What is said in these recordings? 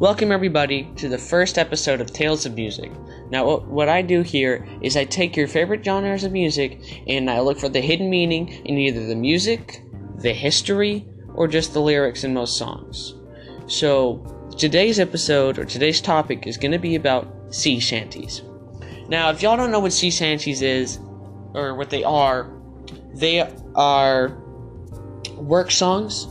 Welcome, everybody, to the first episode of Tales of Music. Now, what, I do here is I take your favorite genres of music and I look for the hidden meaning in either the music, the history, or just the lyrics in most songs. So, today's episode or today's topic is going to be about sea shanties. Now, if y'all don't know what sea shanties is or what they are, they are work songs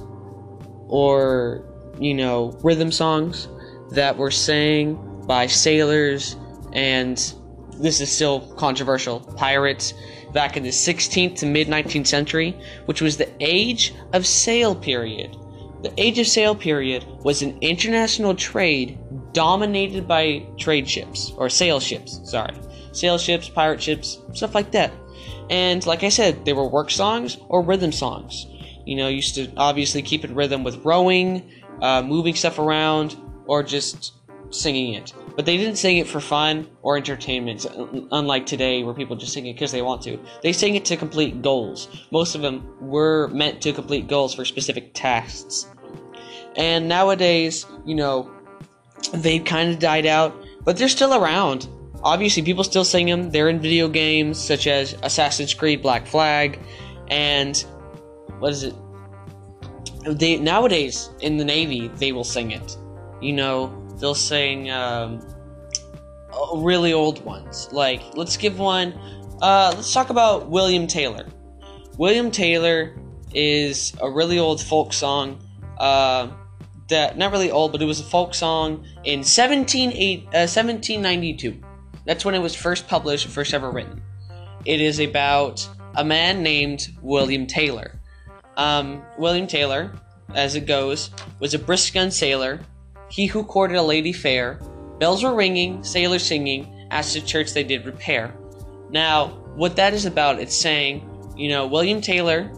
or you know rhythm songs that were sang by sailors and this is still controversial pirates back in the 16th to mid 19th century, which was the age of sail period. The age of sail period was an international trade dominated by trade ships or sail ships, sorry. Sail ships, pirate ships, stuff like that. And like I said, they were work songs or rhythm songs. You know, used to obviously keep in rhythm with rowing, uh, moving stuff around, or just singing it. But they didn't sing it for fun or entertainment, unlike today where people just sing it because they want to. They sang it to complete goals. Most of them were meant to complete goals for specific tasks. And nowadays, you know, they've kind of died out, but they're still around. Obviously, people still sing them. They're in video games such as Assassin's Creed Black Flag and what is it? They nowadays in the Navy they will sing it you know, they'll sing um, really old ones. Like, let's give one. Uh, let's talk about William Taylor. William Taylor is a really old folk song. Uh, that not really old, but it was a folk song in 17, uh, 1792. That's when it was first published, first ever written. It is about a man named William Taylor. Um, William Taylor, as it goes, was a brisk gun sailor he who courted a lady fair. Bells were ringing, sailors singing, as to church they did repair. Now, what that is about, it's saying, you know, William Taylor,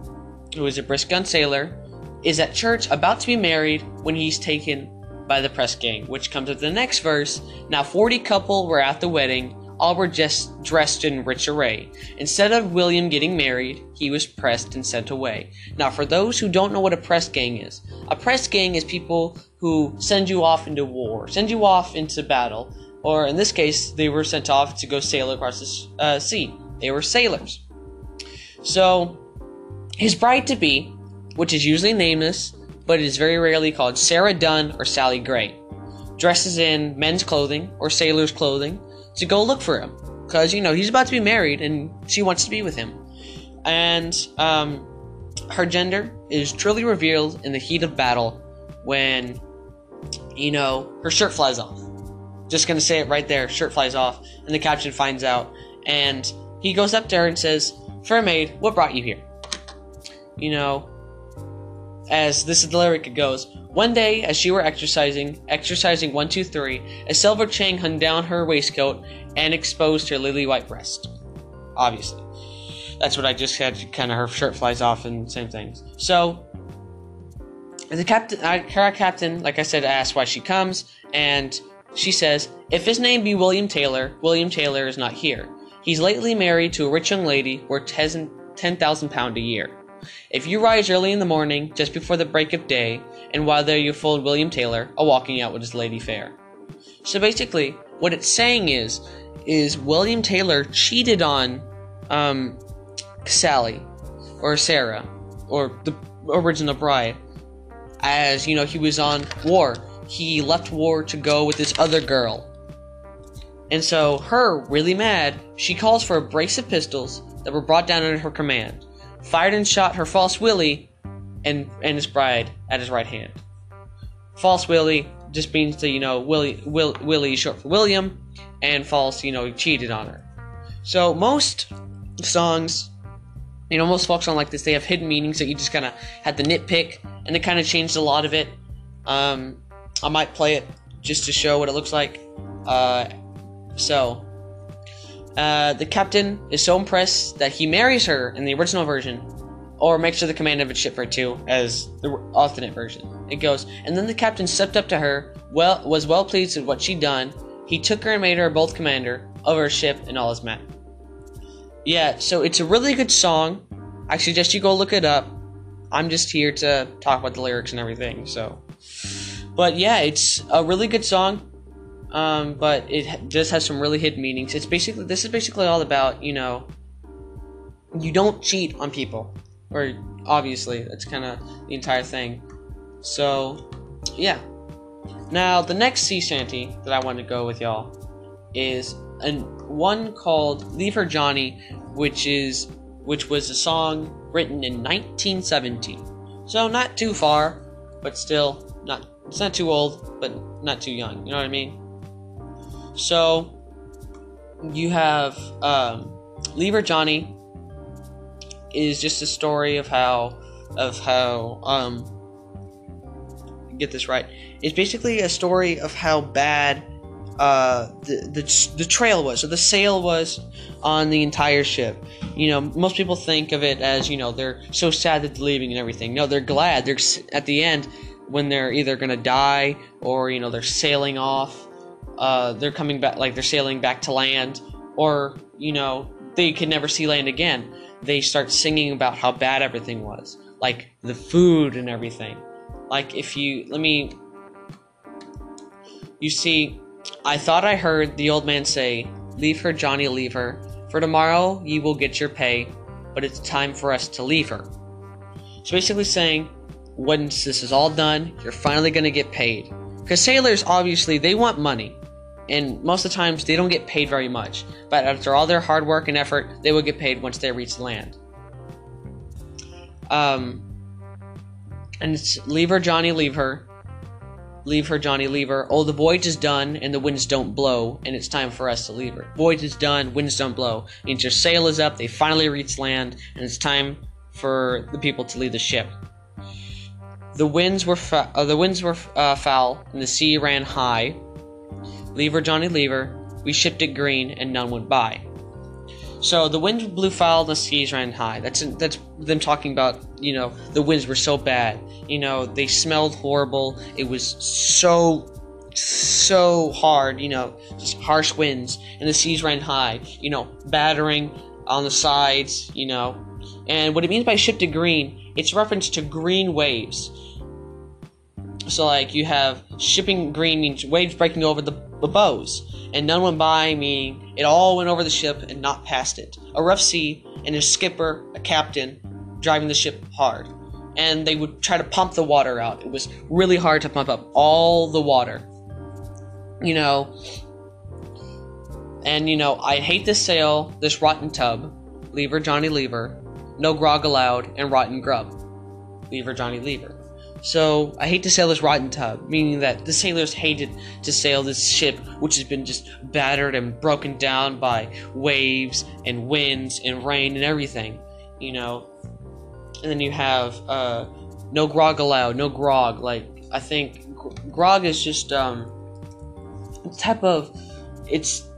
who is a brisk gun sailor, is at church about to be married when he's taken by the press gang, which comes with the next verse. Now, 40 couple were at the wedding, all were just dressed in rich array. Instead of William getting married, he was pressed and sent away. Now, for those who don't know what a press gang is, a press gang is people who send you off into war, send you off into battle, or in this case, they were sent off to go sail across the uh, sea. They were sailors. So, his bride to be, which is usually nameless, but is very rarely called Sarah Dunn or Sally Gray, dresses in men's clothing or sailor's clothing to go look for him. Because, you know, he's about to be married and she wants to be with him. And um, her gender is truly revealed in the heat of battle when you know, her shirt flies off. Just gonna say it right there, shirt flies off, and the captain finds out, and he goes up to her and says, Fair maid, what brought you here? You know, as this is the lyric it goes, one day, as she were exercising, exercising one, two, three, a silver chain hung down her waistcoat and exposed her lily white breast. Obviously. That's what I just had, kind of her shirt flies off and same things. So, the captain, her captain, like I said, asks why she comes, and she says, "If his name be William Taylor, William Taylor is not here. He's lately married to a rich young lady worth ten thousand pound a year. If you rise early in the morning, just before the break of day, and while there you fold William Taylor, a walking out with his lady fair." So basically, what it's saying is, is William Taylor cheated on, um, Sally, or Sarah, or the original bride as you know he was on war. He left war to go with this other girl. And so, her, really mad, she calls for a brace of pistols that were brought down under her command, fired and shot her false Willie and, and his bride at his right hand. False Willie just means that, you know, Willie, Will, Willie short for William, and false, you know, he cheated on her. So, most songs, you know, most folk songs like this, they have hidden meanings that you just kind of had to nitpick and it kind of changed a lot of it. Um, I might play it just to show what it looks like. Uh, so, uh, the captain is so impressed that he marries her in the original version, or makes her the commander of a ship for two, as the alternate version. It goes, and then the captain stepped up to her, well, was well pleased with what she'd done. He took her and made her both commander of her ship and all his men. Yeah, so it's a really good song. I suggest you go look it up. I'm just here to talk about the lyrics and everything. So, but yeah, it's a really good song. Um, but it does have some really hidden meanings. It's basically this is basically all about you know you don't cheat on people, or obviously that's kind of the entire thing. So yeah. Now the next sea shanty that I want to go with y'all is an one called "Leave Her Johnny," which is which was a song written in 1970. So not too far, but still not. It's not too old, but not too young. You know what I mean? So you have um, "Leave Her Johnny" is just a story of how of how um get this right. It's basically a story of how bad uh, the, the the trail was, or the sail was on the entire ship. You know, most people think of it as you know they're so sad that they're leaving and everything. No, they're glad. They're at the end when they're either gonna die or you know they're sailing off. Uh, they're coming back, like they're sailing back to land, or you know they can never see land again. They start singing about how bad everything was, like the food and everything. Like if you let me, you see I thought I heard the old man say, Leave her, Johnny, leave her. For tomorrow ye will get your pay, but it's time for us to leave her. So basically saying, once this is all done, you're finally gonna get paid. Because sailors, obviously, they want money. And most of the times, they don't get paid very much. But after all their hard work and effort, they will get paid once they reach land. Um, and it's leave her, Johnny, leave her. Leave her, Johnny, leave her. Oh, the voyage is done and the winds don't blow, and it's time for us to leave her. Voyage is done, winds don't blow. Means your sail is up, they finally reach land, and it's time for the people to leave the ship. The winds were uh, the winds were uh, foul, and the sea ran high. Leave her, Johnny, leave her. We shipped it green, and none went by. So the wind blew foul, the seas ran high. That's that's them talking about you know the winds were so bad. You know they smelled horrible. It was so so hard. You know just harsh winds, and the seas ran high. You know battering on the sides. You know, and what it means by ship to green, it's reference to green waves. So like you have shipping green means waves breaking over the, the bows and none went by, meaning it all went over the ship and not past it. A rough sea, and a skipper, a captain, driving the ship hard. And they would try to pump the water out. It was really hard to pump up all the water. You know, and you know, I hate this sail, this rotten tub. Lever, Johnny Lever. No grog allowed, and rotten grub. Lever, Johnny Lever. So I hate to sail this rotten tub, meaning that the sailors hated to sail this ship, which has been just battered and broken down by waves and winds and rain and everything, you know. And then you have uh, no grog allowed, no grog. Like I think grog is just um, type of it's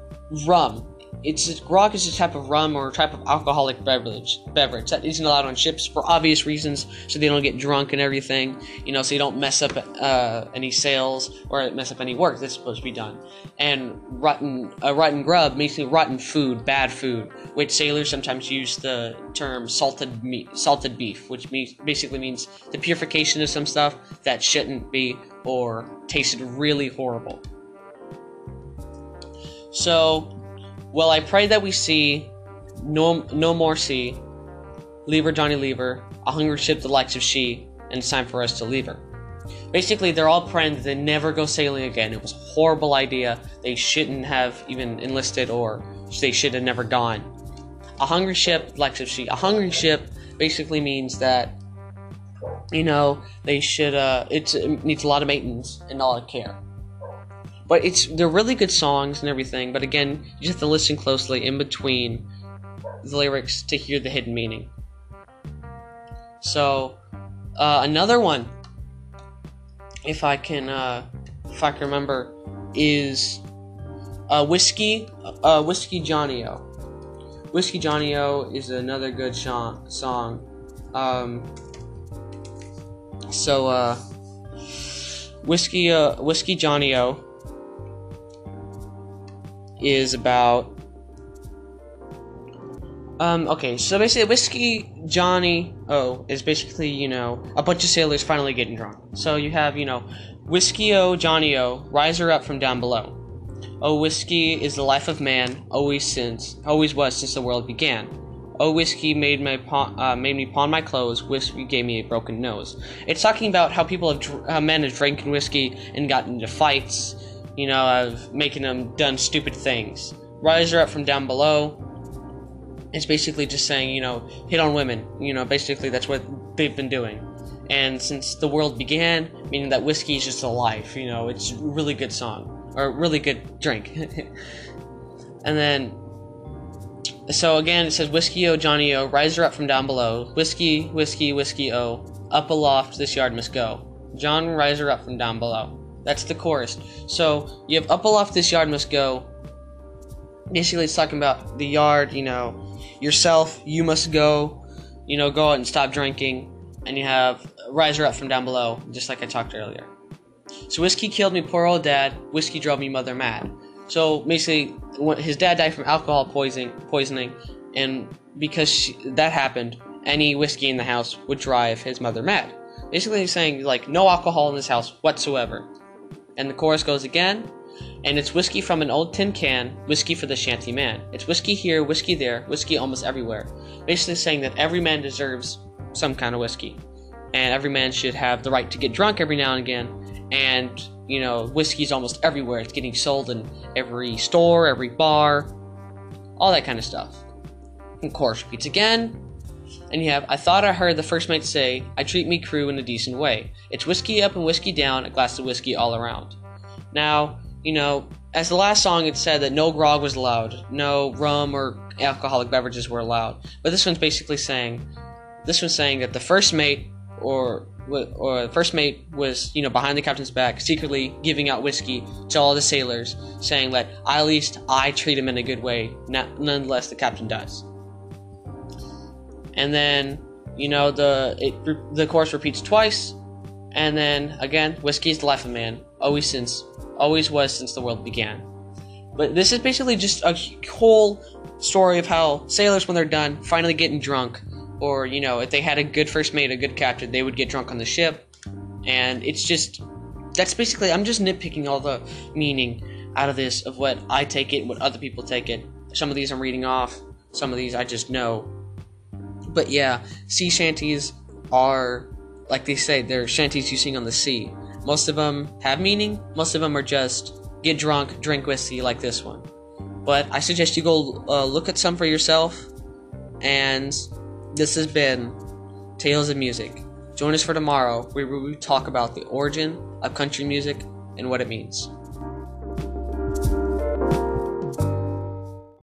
rum it's grog is a type of rum or a type of alcoholic beverage beverage that isn't allowed on ships for obvious reasons, so they don't get drunk and everything. You know, so you don't mess up uh, any sails or mess up any work that's supposed to be done. And rotten uh, rotten grub means rotten food, bad food, which sailors sometimes use the term salted meat, salted beef, which means basically means the purification of some stuff that shouldn't be or tasted really horrible. So well, I pray that we see no no more sea. Lever Johnny Lever, a hungry ship the likes of she, and it's time for us to leave her. Basically, they're all praying that they never go sailing again. It was a horrible idea. They shouldn't have even enlisted, or they should have never gone. A hungry ship, likes of she. A hungry ship basically means that you know they should. Uh, it needs a lot of maintenance and a lot of care. But it's they're really good songs and everything. But again, you just have to listen closely in between the lyrics to hear the hidden meaning. So uh, another one, if I can, uh, if I can remember, is uh, whiskey, uh, whiskey Johnny O. Whiskey Johnny O is another good sh- song. Um, so uh, whiskey, uh, whiskey Johnny O is about. Um, okay, so basically, Whiskey Johnny O is basically, you know, a bunch of sailors finally getting drunk. So you have, you know, Whiskey O, Johnny O, rise her up from down below. Oh, whiskey is the life of man, always since, always was since the world began. Oh, whiskey made my pawn, uh, made me pawn my clothes. Whiskey gave me a broken nose. It's talking about how people have, dr- how men have drinking whiskey and gotten into fights, you know, of making them done stupid things. Rise her up from down below. It's basically just saying, you know, hit on women. You know, basically that's what they've been doing. And since the world began, meaning that whiskey is just a life. You know, it's a really good song or really good drink. and then, so again, it says Whiskey O, Johnny O, rise her up from down below. Whiskey, whiskey, whiskey O, up aloft, this yard must go. John, rise her up from down below. That's the chorus. So you have up aloft, this yard must go. Basically, it's talking about the yard, you know, yourself, you must go, you know, go out and stop drinking. And you have rise her up from down below, just like I talked earlier. So whiskey killed me poor old dad. Whiskey drove me mother mad. So basically, his dad died from alcohol poisoning, poisoning, and because she, that happened, any whiskey in the house would drive his mother mad. Basically, he's saying like no alcohol in this house whatsoever. And the chorus goes again, and it's whiskey from an old tin can, whiskey for the shanty man. It's whiskey here, whiskey there, whiskey almost everywhere. Basically, saying that every man deserves some kind of whiskey, and every man should have the right to get drunk every now and again, and you know whiskey's almost everywhere. It's getting sold in every store every bar all that kind of stuff. And chorus repeats again and you have i thought i heard the first mate say i treat me crew in a decent way it's whiskey up and whiskey down a glass of whiskey all around now you know as the last song it said that no grog was allowed no rum or alcoholic beverages were allowed but this one's basically saying this one's saying that the first mate or or the first mate was, you know, behind the captain's back, secretly giving out whiskey to all the sailors, saying that at least I treat him in a good way. Not, nonetheless, the captain does. And then, you know, the it, the chorus repeats twice, and then again, whiskey is the life of man, always since, always was since the world began. But this is basically just a whole story of how sailors, when they're done, finally getting drunk, or you know if they had a good first mate a good captain they would get drunk on the ship. And it's just that's basically i'm just nitpicking all the meaning out of this of what i take it what other people take it. Some of these i'm reading off some of these i just know but yeah sea shanties are like they say they're shanties you sing on the sea most of them have meaning most of them are just get drunk drink whiskey like this one but i suggest you go uh, look at some for yourself and this has been Tales of Music. Join us for tomorrow where we talk about the origin of country music and what it means.